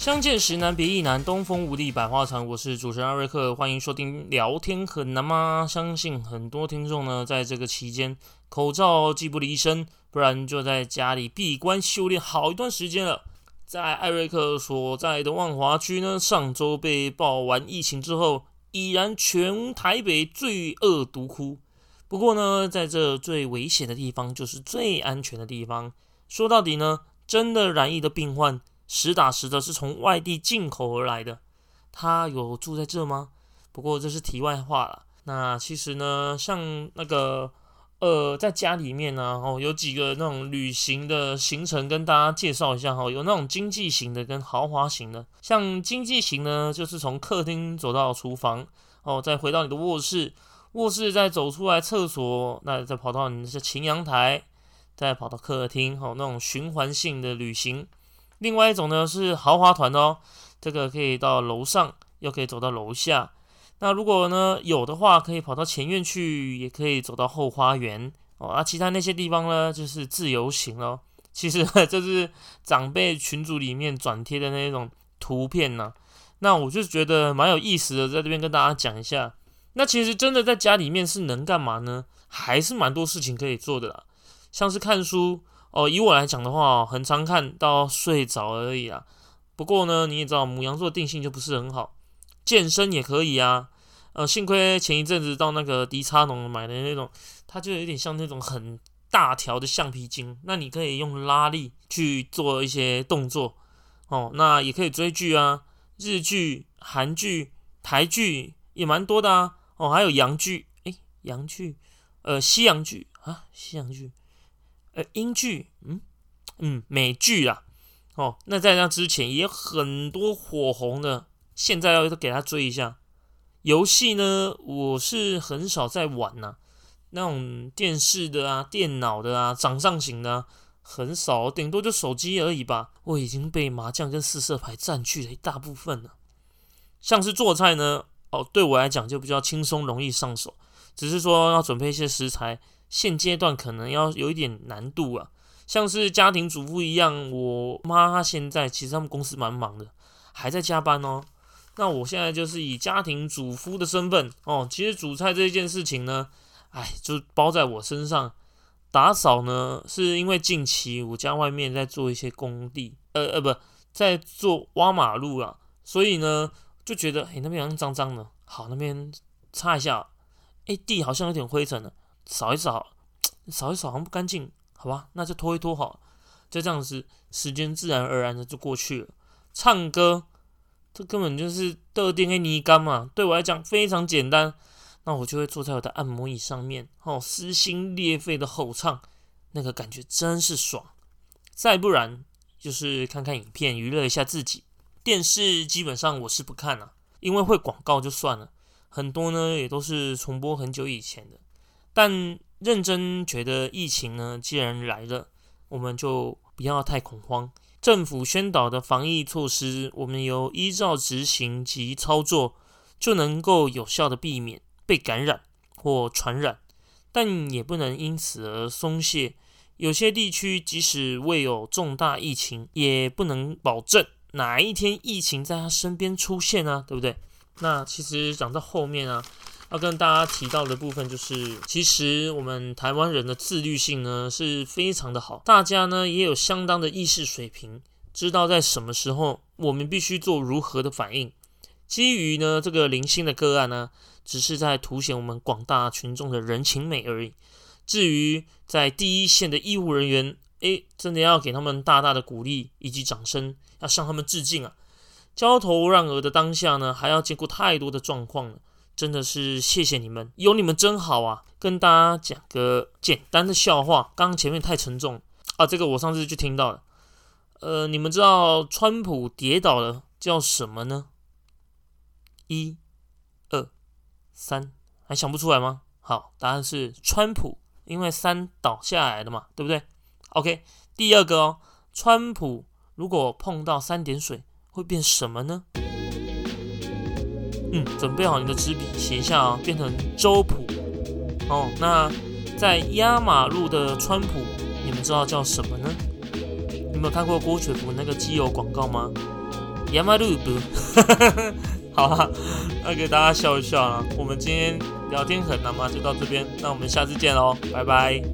相见时难别亦难，东风无力百花残。我是主持人艾瑞克，欢迎收听聊天很难吗？相信很多听众呢，在这个期间口罩既不离身，不然就在家里闭关修炼好一段时间了。在艾瑞克所在的万华区呢，上周被爆完疫情之后，已然全台北罪恶毒窟。不过呢，在这最危险的地方，就是最安全的地方。说到底呢，真的染疫的病患。实打实的是从外地进口而来的，他有住在这吗？不过这是题外话了。那其实呢，像那个呃，在家里面呢，哦，有几个那种旅行的行程跟大家介绍一下哈。有那种经济型的跟豪华型的。像经济型呢，就是从客厅走到厨房，哦，再回到你的卧室，卧室再走出来厕所，那再跑到你的晴阳台，再跑到客厅，哦，那种循环性的旅行。另外一种呢是豪华团哦，这个可以到楼上，又可以走到楼下。那如果呢有的话，可以跑到前院去，也可以走到后花园哦。啊，其他那些地方呢，就是自由行哦。其实 这是长辈群组里面转贴的那种图片呢。那我就觉得蛮有意思的，在这边跟大家讲一下。那其实真的在家里面是能干嘛呢？还是蛮多事情可以做的啦，像是看书。哦，以我来讲的话，很常看到睡着而已啦。不过呢，你也知道，母羊座定性就不是很好。健身也可以啊。呃，幸亏前一阵子到那个迪叉农买的那种，它就有点像那种很大条的橡皮筋，那你可以用拉力去做一些动作。哦，那也可以追剧啊，日剧、韩剧、台剧也蛮多的啊。哦，还有洋剧，诶，洋剧，呃，西洋剧啊，西洋剧。呃，英剧，嗯嗯，美剧啊，哦，那在那之前也很多火红的，现在要给他追一下。游戏呢，我是很少在玩呐，那种电视的啊、电脑的啊、掌上型的很少，顶多就手机而已吧。我已经被麻将跟四色牌占据了一大部分了。像是做菜呢，哦，对我来讲就比较轻松容易上手，只是说要准备一些食材。现阶段可能要有一点难度啊，像是家庭主妇一样，我妈她现在其实他们公司蛮忙的，还在加班哦。那我现在就是以家庭主夫的身份哦，其实煮菜这件事情呢，哎，就包在我身上。打扫呢，是因为近期我家外面在做一些工地，呃呃，不在做挖马路啊，所以呢就觉得哎那边好像脏脏的，好那边擦一下，哎地好像有点灰尘了。扫一扫，扫一扫好像不干净，好吧，那就拖一拖好，就这样子，时间自然而然的就过去了。唱歌，这根本就是特定黑泥干嘛，对我来讲非常简单。那我就会坐在我的按摩椅上面，哦，撕心裂肺的吼唱，那个感觉真是爽。再不然就是看看影片娱乐一下自己。电视基本上我是不看了，因为会广告就算了，很多呢也都是重播很久以前的。但认真觉得疫情呢，既然来了，我们就不要太恐慌。政府宣导的防疫措施，我们有依照执行及操作，就能够有效的避免被感染或传染。但也不能因此而松懈。有些地区即使未有重大疫情，也不能保证哪一天疫情在他身边出现啊，对不对？那其实讲到后面啊。要跟大家提到的部分就是，其实我们台湾人的自律性呢是非常的好，大家呢也有相当的意识水平，知道在什么时候我们必须做如何的反应。基于呢这个零星的个案呢，只是在凸显我们广大群众的人情美而已。至于在第一线的医务人员，诶，真的要给他们大大的鼓励以及掌声，要向他们致敬啊！焦头烂额的当下呢，还要兼顾太多的状况了。真的是谢谢你们，有你们真好啊！跟大家讲个简单的笑话，刚刚前面太沉重啊，这个我上次就听到了。呃，你们知道川普跌倒了叫什么呢？一、二、三，还想不出来吗？好，答案是川普，因为三倒下来的嘛，对不对？OK，第二个哦，川普如果碰到三点水会变什么呢？嗯，准备好你的纸笔，写一下啊，变成周普哦。那在压马路的川普，你们知道叫什么呢？有没有看过郭雪芙那个机油广告吗？亚马鲁布。好啊，那给大家笑一笑啊。我们今天聊天很难吗？就到这边，那我们下次见喽，拜拜。